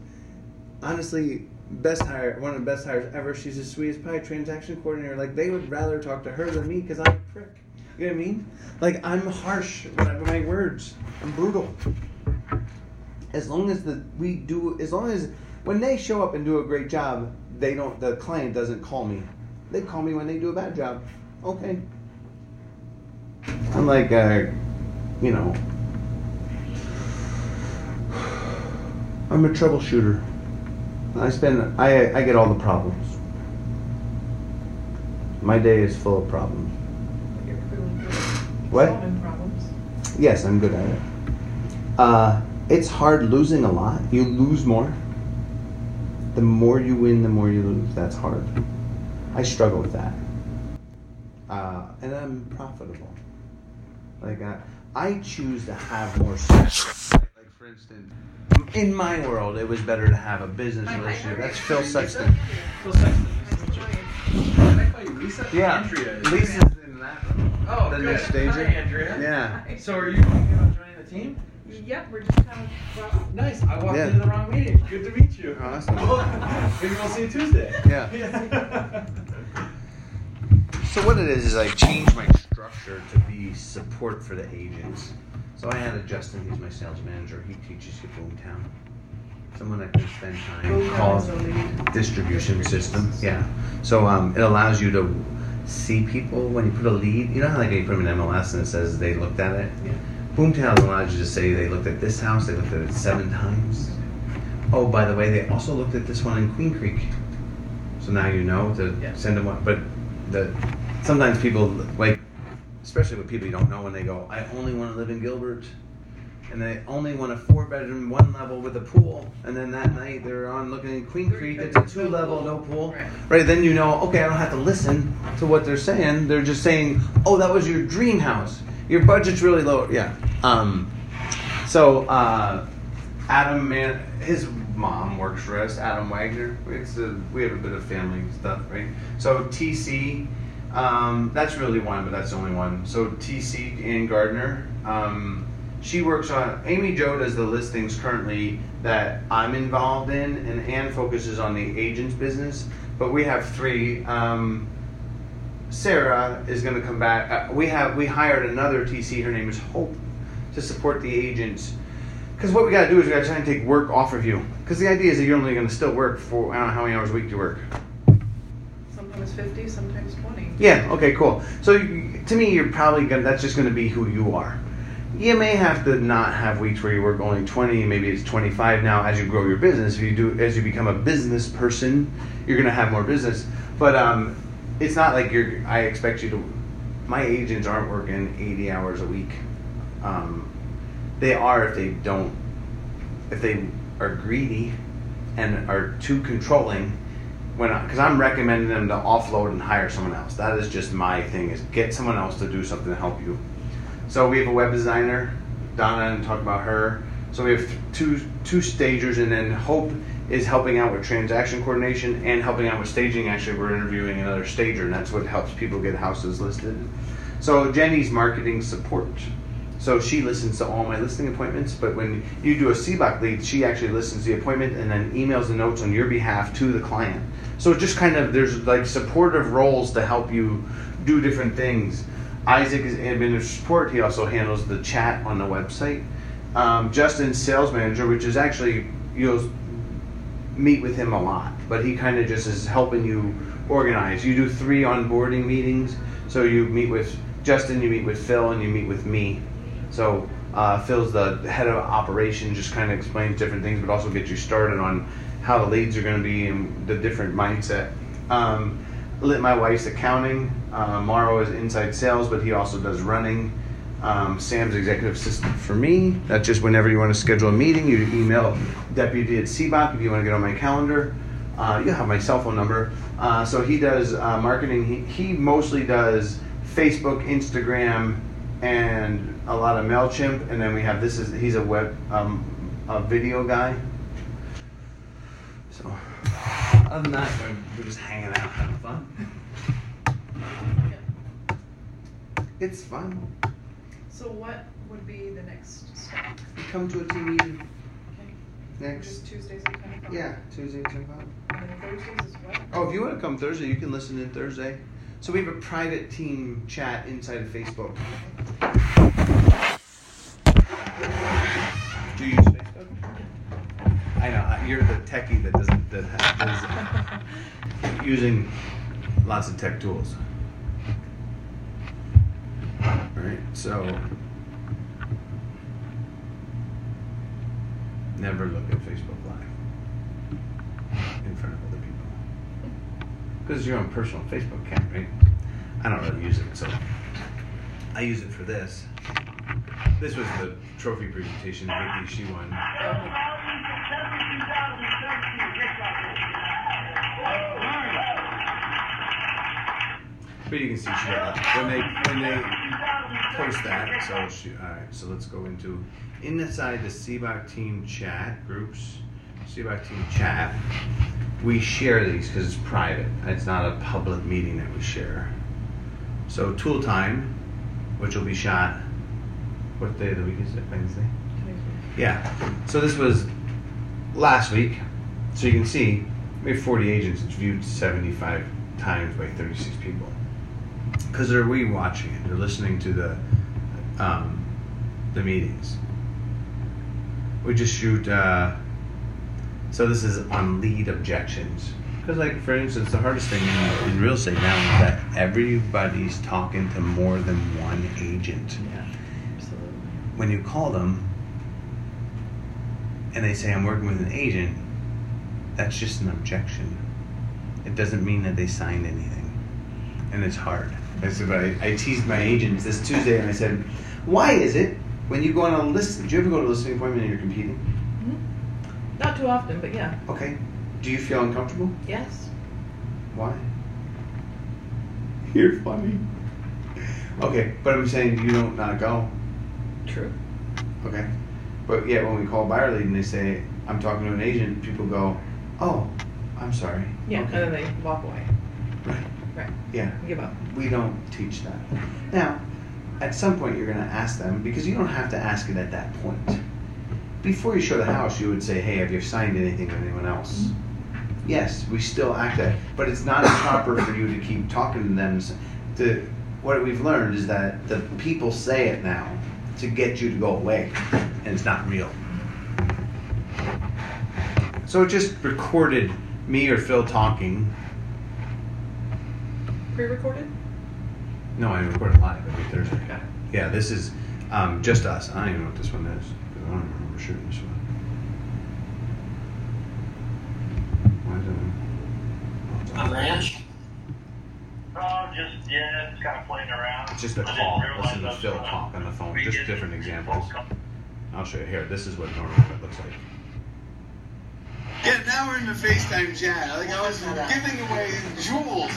honestly best hire, one of the best hires ever. She's the sweetest pie transaction coordinator. Like they would rather talk to her than me because I'm a prick. Know what I mean? Like I'm harsh with my words. I'm brutal. As long as the we do, as long as when they show up and do a great job, they don't. The client doesn't call me. They call me when they do a bad job. Okay. I'm like, uh, you know, I'm a troubleshooter. I spend I I get all the problems. My day is full of problems. What? Solving problems. Yes, I'm good at it. Uh, it's hard losing a lot. You lose more. The more you win, the more you lose. That's hard. I struggle with that. Uh, and I'm profitable. Like I, I choose to have more sex. Like, like for instance, in my world, it was better to have a business relationship. That's Phil Sexton. Phil Sexton. Nice to join you. Can I call you Lisa? Yeah, Lisa's in that room. Oh, the good. next stager. Hi, Andrea. Yeah. So are you thinking about joining the team? Yep, we're just kind of, well, Nice. I walked Yeah. into the wrong meeting. Good to meet you. Awesome. (laughs) Maybe we'll see you Tuesday. Yeah. (laughs) So what it is is I changed my structure to be support for the agents. So I added Justin, he's my sales manager. He teaches you Boomtown. someone that can spend time Boomtown called is a lead. distribution system. Yeah. So um, it allows you to see people when you put a lead. You know how like you put them in MLS and it says they looked at it. Yeah. Boomtown allows you to say they looked at this house. They looked at it seven times. Oh, by the way, they also looked at this one in Queen Creek. So now you know to Yeah. send them one. But the sometimes people like, especially with people you don't know, when they go, I only want to live in Gilbert. And they only want a four bedroom, one level with a pool. And then that night they're on looking in Queen Creek, it's a two level, no pool. Right. Right, then you know, okay, I don't have to listen to what they're saying. They're just saying, oh, that was your dream house. Your budget's really low. Yeah. Um, so, uh, Adam, man, his mom works for us, Adam Wagner. It's a, we have a bit of family stuff, right? So, TC, um, that's really one, but that's the only one. So, TC and Gardner, um, she works on, Amy Jo does the listings currently that I'm involved in, and Ann focuses on the agent's business. But we have three. Um, Sarah is going to come back. Uh, we have we hired another TC. Her name is Hope to support the agents. Because what we got to do is we got to try and take work off of you. Because the idea is that you're only going to still work for I don't know how many hours a week do you work. Sometimes fifty, sometimes twenty. Yeah. Okay. Cool. So to me, you're probably gonna. That's just going to be who you are. You may have to not have weeks where you work only 20, maybe it's 25 now as you grow your business. If you do, as you become a business person, you're going to have more business. But um, it's not like you're. I expect you to. My agents aren't working 80 hours a week. Um, they are if they don't. If they are greedy and are too controlling when because I'm recommending them to offload and hire someone else. That is just my thing is get someone else to do something to help you. So we have a web designer, Donna, and talk about her. So we have two two stagers, and then Hope is helping out with transaction coordination and helping out with staging. Actually, we're interviewing another stager, and that's what helps people get houses listed. So Jenny's marketing support. So she listens to all my listing appointments, but when you do a Sibbach lead, she actually listens to the appointment and then emails the notes on your behalf to the client. So just kind of there's like supportive roles to help you do different things. Isaac is admin support. He also handles the chat on the website. Um, Justin's sales manager, which is actually you'll meet with him a lot, but he kind of just is helping you organize. You do three onboarding meetings, so you meet with Justin, you meet with Phil, and you meet with me. So uh, Phil's the head of operations, just kind of explains different things, but also gets you started on how the leads are going to be and the different mindset. Um, my wife's accounting. Uh, Morrow is inside sales, but he also does running. Um, Sam's executive assistant for me. That's just whenever you want to schedule a meeting, you email deputy at Sibbach if you want to get on my calendar. Uh, you have my cell phone number. Uh, so he does uh, marketing. He, he mostly does Facebook, Instagram, and a lot of Mailchimp. And then we have this is he's a web um, a video guy. So other than that, we're, we're just hanging out, having fun. It's fun. So what would be the next step? Come to a team meeting Okay. next. Just Tuesdays at ten o'clock? Yeah, Tuesday, ten o'clock. And then Thursdays is what? Oh, if you want to come Thursday, you can listen in Thursday. So we have a private team chat inside of Facebook. Do you use Facebook? I know uh, you're the techie that doesn't is uh, using lots of tech tools. All right, so never look at Facebook Live in front of other people. Because your own personal Facebook account, right? I don't really use it, so I use it for this. This was the trophy presentation Vicky she won. But you can see she got when they when they post that. So she, all right. So let's go into inside the Sibbach team chat groups. Sibbach team chat. We share these because it's private. It's not a public meeting that we share. So tool time, which will be shot. What day of the week is it? Wednesday. Yeah. So this was last week. So you can see we have 40 agents. It's viewed 75 times by 36 people. Because they're rewatching it. They're listening to the um, the meetings. We just shoot uh, So this is on lead objections. Because, like, for instance, the hardest thing in, in real estate now is that everybody's talking to more than one agent. Yeah, absolutely. When you call them and they say, I'm working with an agent, that's just an objection. It doesn't mean that they signed anything. And it's hard. I, said, I, I teased my agents this Tuesday and I said, Why is it when you go on a list, do you ever go to a listing appointment and you're competing? Mhm. Not too often, but yeah. Okay. Do you feel uncomfortable? Yes. Why? You're funny. Okay, but I'm saying you don't not go. True. Okay. But yeah, when we call buyer lead and they say, I'm talking to an agent, people go, Oh, I'm sorry. Yeah, Okay. and then they walk away. Right. Yeah. Give up. We don't teach that. Now, at some point you're gonna ask them because you don't have to ask it at that point. Before you show the house, you would say, Hey, have you signed anything with anyone else? Mm-hmm. Yes, we still act that, but it's not improper for you to keep talking to them. To what we've learned is that the people say it now to get you to go away, and it's not real. So it just recorded me or Phil talking. Pre-recorded. No, I recorded live every Thursday. Got it. Yeah, this is um, just us. I don't even know what this one is. I don't remember shooting this one. Why is it? A ranch? Oh, just, yeah, just kind of playing around. It's just a call. realize Listen to Phil talk on the phone. Just different examples. I'll show you here. This is what normal it looks like. Yeah, now we're in the FaceTime chat. Like I was giving away jewels.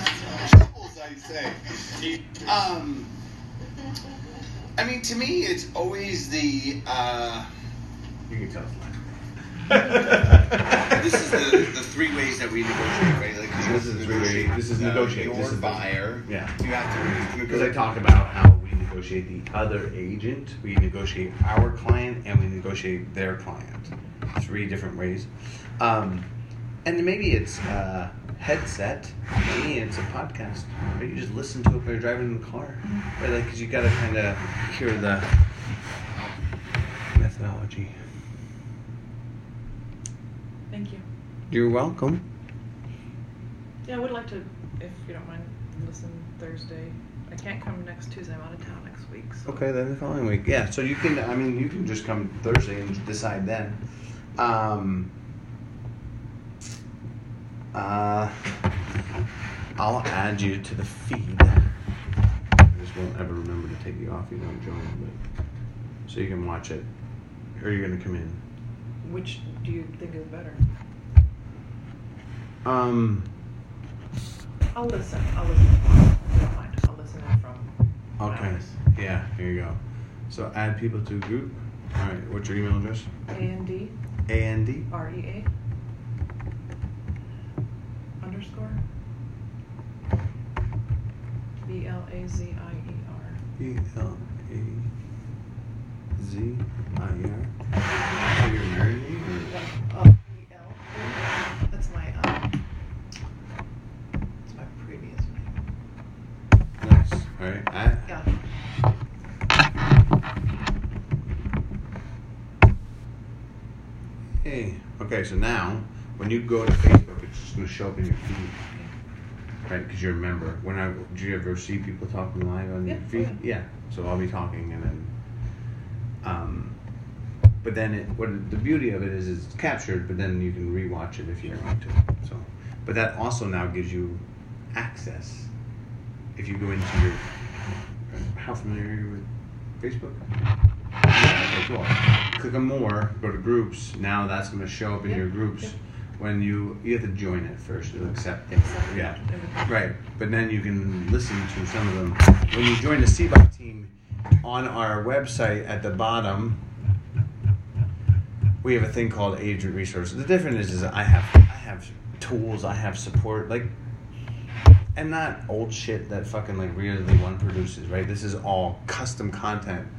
I say. Um, I mean, to me, it's always the. Uh, You can tell it's this is the, the three ways that we negotiate, right? Like, This is three way- this is uh, negotiate. This is buyer. Yeah. You have to Because I talk about how we negotiate the other agent, we negotiate our client, and we negotiate their client. Three different ways. Um, and maybe it's a headset, maybe it's a podcast. Or you just listen to it while you're driving in the car. Right? Like, because you got to kind of hear the methodology. Thank you. You're welcome. Yeah, I would like to, if you don't mind, listen Thursday. I can't come next Tuesday. I'm out of town next week. So. Okay, then the following week. Yeah, so you can, I mean, you can just come Thursday and decide then. Um, uh, I'll add you to the feed. I just won't ever remember to take you off. You don't join, but so you can watch it, or you're gonna come in. Which do you think is better? Um, I'll listen. I'll listen. If don't mind. I'll listen from. okay, yeah, here you go. So add people to group. All right, what's your email address? A N D A N D. R E A underscore B L A Z I E R. E L A Z I R. Oh, you're married? Uh, E L. That's my um. That's my previous name. Nice. All right. I, Yeah. hey. Okay. So now, when you go to Facebook, it's just gonna show up in your feed, right? Because you're a member. When I do you ever see people talking live on your Yeah, oh, feed? Yeah. So I'll be talking, and then, um, but then it, what the beauty of it is, it's captured, but then you can rewatch it if you want to. So, but that also now gives you access. If you go into your, how familiar are you with Facebook? Yeah, okay, cool. Click on more, go to groups. Now that's going to show up in Yeah, your groups. When you you have to join it first to accept it. Yeah. Right, but then you can listen to some of them. When you join the Sibbach team on our website at the bottom, we have a thing called agent resources. The difference is, is I have I have tools, I have support, like, and not old shit that fucking like Realty One produces. Right, this is all custom content.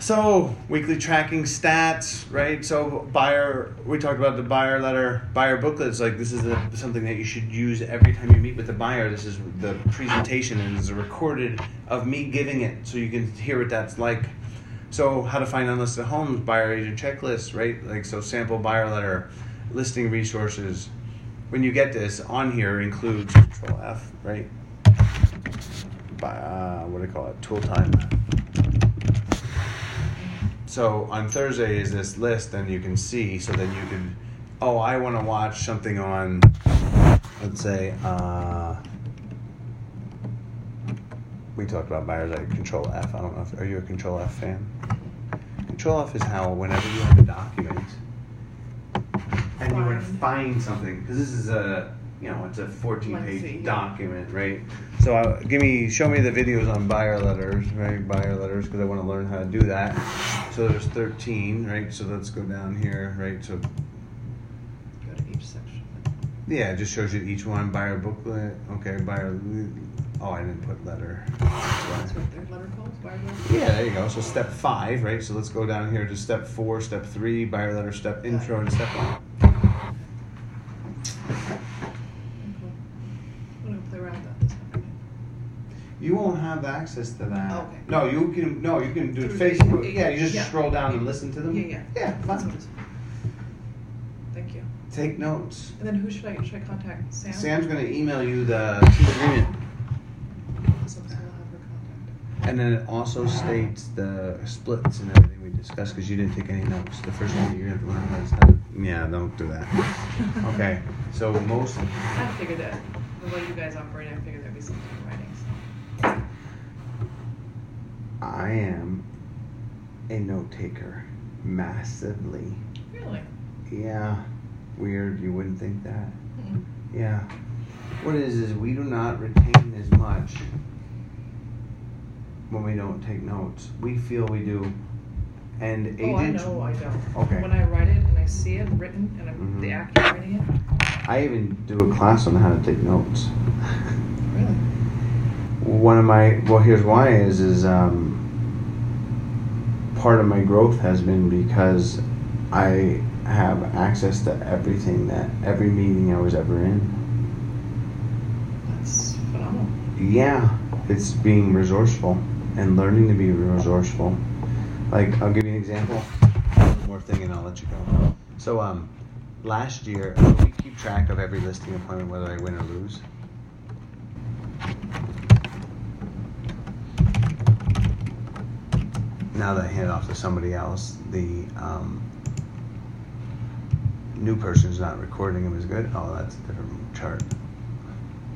So weekly tracking stats, right? So buyer, we talked about the buyer letter, buyer booklets. Like this is a, something that you should use every time you meet with the buyer. This is the presentation and it's a recorded of me giving it, so you can hear what that's like. So how to find unlisted homes, buyer agent checklist, right? Like so, sample buyer letter, listing resources. When you get this on here, includes Control F, right? By uh, what do I call it? Tool time. So on Thursday is this list, and you can see. So then you can, oh, I want to watch something on, let's say, uh, we talked about buyers like Control F. I don't know if are you a Control F fan? Control F is how whenever you have a document and you want to find something, because this is a you know it's a 14 page document, right? So uh, give me show me the videos on buyer letters, right? Buyer letters because I want to learn how to do that. So there's 13, right? So let's go down here, right? So Go to each section. yeah, it just shows you each one. Buyer booklet, okay. Buyer. Oh, I didn't put letter. That's what their letter calls, buyer letter? Yeah, there you go. So step five, right? So let's go down here to step four, step three, buyer letter, step intro, and step one. Cool. I'm gonna play around with that this afternoon. You won't have access to that. Okay. No, you can. No, you can do it Through Facebook. Yeah, you just Yeah. scroll down and listen to them. Yeah, yeah. Yeah, That's fine. what it is. Thank you. Take notes. And then who should I, should I contact? Sam? Sam's gonna email you the team agreement, So I'll have her contact. and then it also states the splits and everything we discussed because you didn't take any notes. The first one you're gonna learn how to. Yeah, don't do that. (laughs) Okay, so most. I figured that the way you guys operate, I figured that'd be something in writings. I am a note taker massively. Really? Yeah, weird. You wouldn't think that. Mm-mm. Yeah. What it is is we do not retain as much when we don't take notes. We feel we do, and Oh, I agents. know I don't. Okay. When I write it and I see it written and I'm the Mhm. actor writing it, I even do a class on how to take notes. really? One of my well, here's why is is um, part of my growth has been because I have access to everything that every meeting I was ever in. That's phenomenal. Yeah, it's being resourceful and learning to be resourceful. Like, I'll give you an example. One more thing, and I'll let you go. So, um, last year, we keep track of every listing appointment, whether I win or lose. Now that I hand it off to somebody else, the um, new person's not recording them as good. Oh, that's a different chart.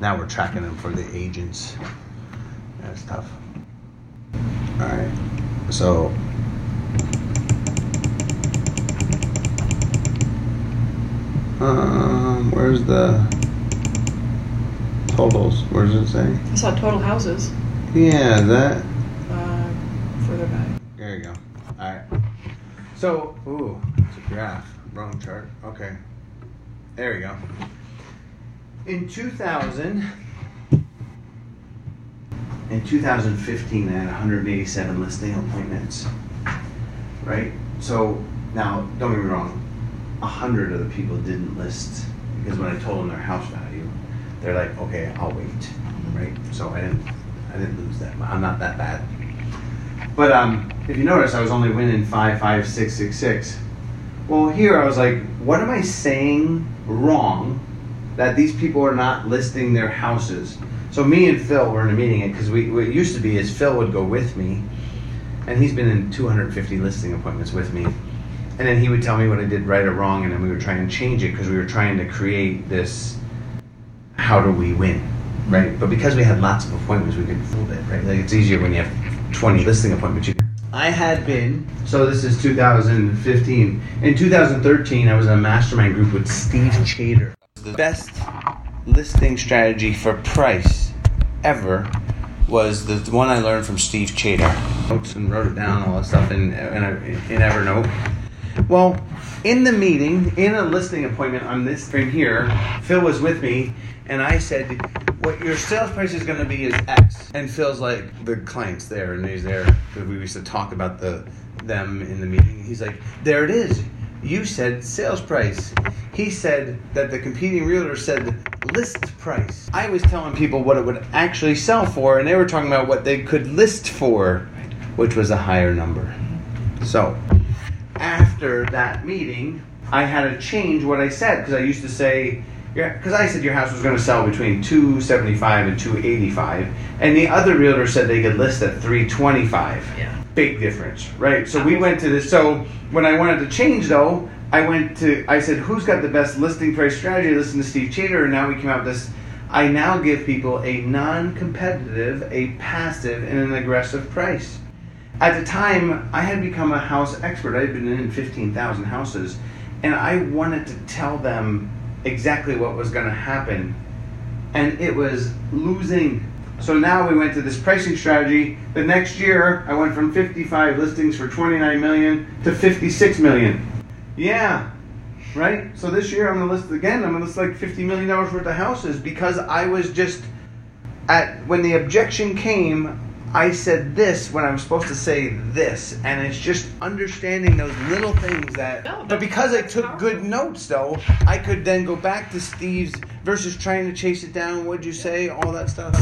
Now we're tracking them for the agents. That's tough. All right. So. Um, where's the totals? Where does it say? I saw total houses Yeah, that. There you go. All right. So, ooh, it's a graph. Wrong chart. Okay. There we go. In 2000, in 2015, I had 187 listing appointments. Right? So, now, don't get me wrong, 100 of the people didn't list because when I told them their house value, they're like, okay, I'll wait. Right? So, I didn't, I didn't lose that. I'm not that bad. But um, if you notice, I was only winning five, five, six, six, six. Well, here I was like, what am I saying wrong that these people are not listing their houses? So me and Phil were in a meeting because we what it used to be is Phil would go with me, and he's been in 250 listing appointments with me, and then he would tell me what I did right or wrong, and then we would try and change it because we were trying to create this. How do we win, right? But because we had lots of appointments, we could fool it, right? Like it's easier when you have 20 listing appointments. You I had been, so this is 2015. In 2013, I was in a mastermind group with Steve Chader. The best listing strategy for price ever was the one I learned from Steve Chader. And wrote it down, all that stuff in, in, in Evernote. Well, in the meeting, in a listing appointment on this screen here, Phil was with me, and I said, "What your sales price is going to be is X." And Phil's like, "The client's there, and he's there." We used to talk about the them in the meeting. He's like, "There it is. You said sales price." He said that the competing realtor said list price. I was telling people what it would actually sell for, and they were talking about what they could list for, which was a higher number. So, after that meeting, I had to change what I said because I used to say, because I said your house was going to sell between 275 and 285, and the other realtor said they could list at 325. Yeah. Big difference, right? So we went to this. So when I wanted to change, though, I went to. I said, "Who's got the best listing price strategy?" Listen to Steve Chader, and now we came out with this. I now give people a non-competitive, a passive, and an aggressive price. At the time, I had become a house expert. I had been in 15,000 houses, and I wanted to tell them exactly what was going to happen. And it was losing. So now we went to this pricing strategy. The next year, I went from 55 listings for 29 million to 56 million. Yeah, right? So this year I'm going to list again. I'm going to list like 50 million dollars worth of houses because I was just at when the objection came, I said this when I was supposed to say this, and it's just understanding those little things that. No, but because I took powerful. good notes, though, I could then go back to Steve's versus trying to chase it down. What'd you say? All that stuff.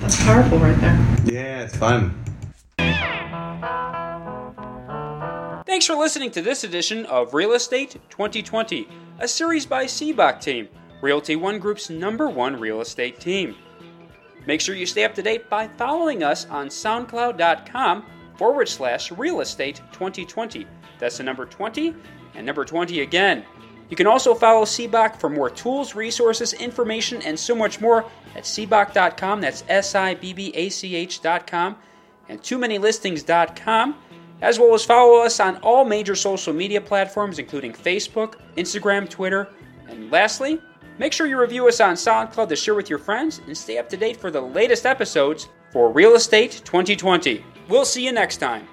That's powerful right there. Yeah, it's fun. Thanks for listening to this edition of Real Estate 2020, a series by Sibbach Team, Realty One Group's number one real estate team. Make sure you stay up to date by following us on SoundCloud.com forward slash real estate 2020. That's the number 20 and number 20 again. You can also follow Sibbach for more tools, resources, information, and so much more at Sibbach.com. That's S I B B A C H.com and too many listings.com, as well as follow us on all major social media platforms, including Facebook, Instagram, Twitter, and lastly, Make sure you review us on SoundCloud to share with your friends and stay up to date for the latest episodes for Real Estate 2020. We'll see you next time.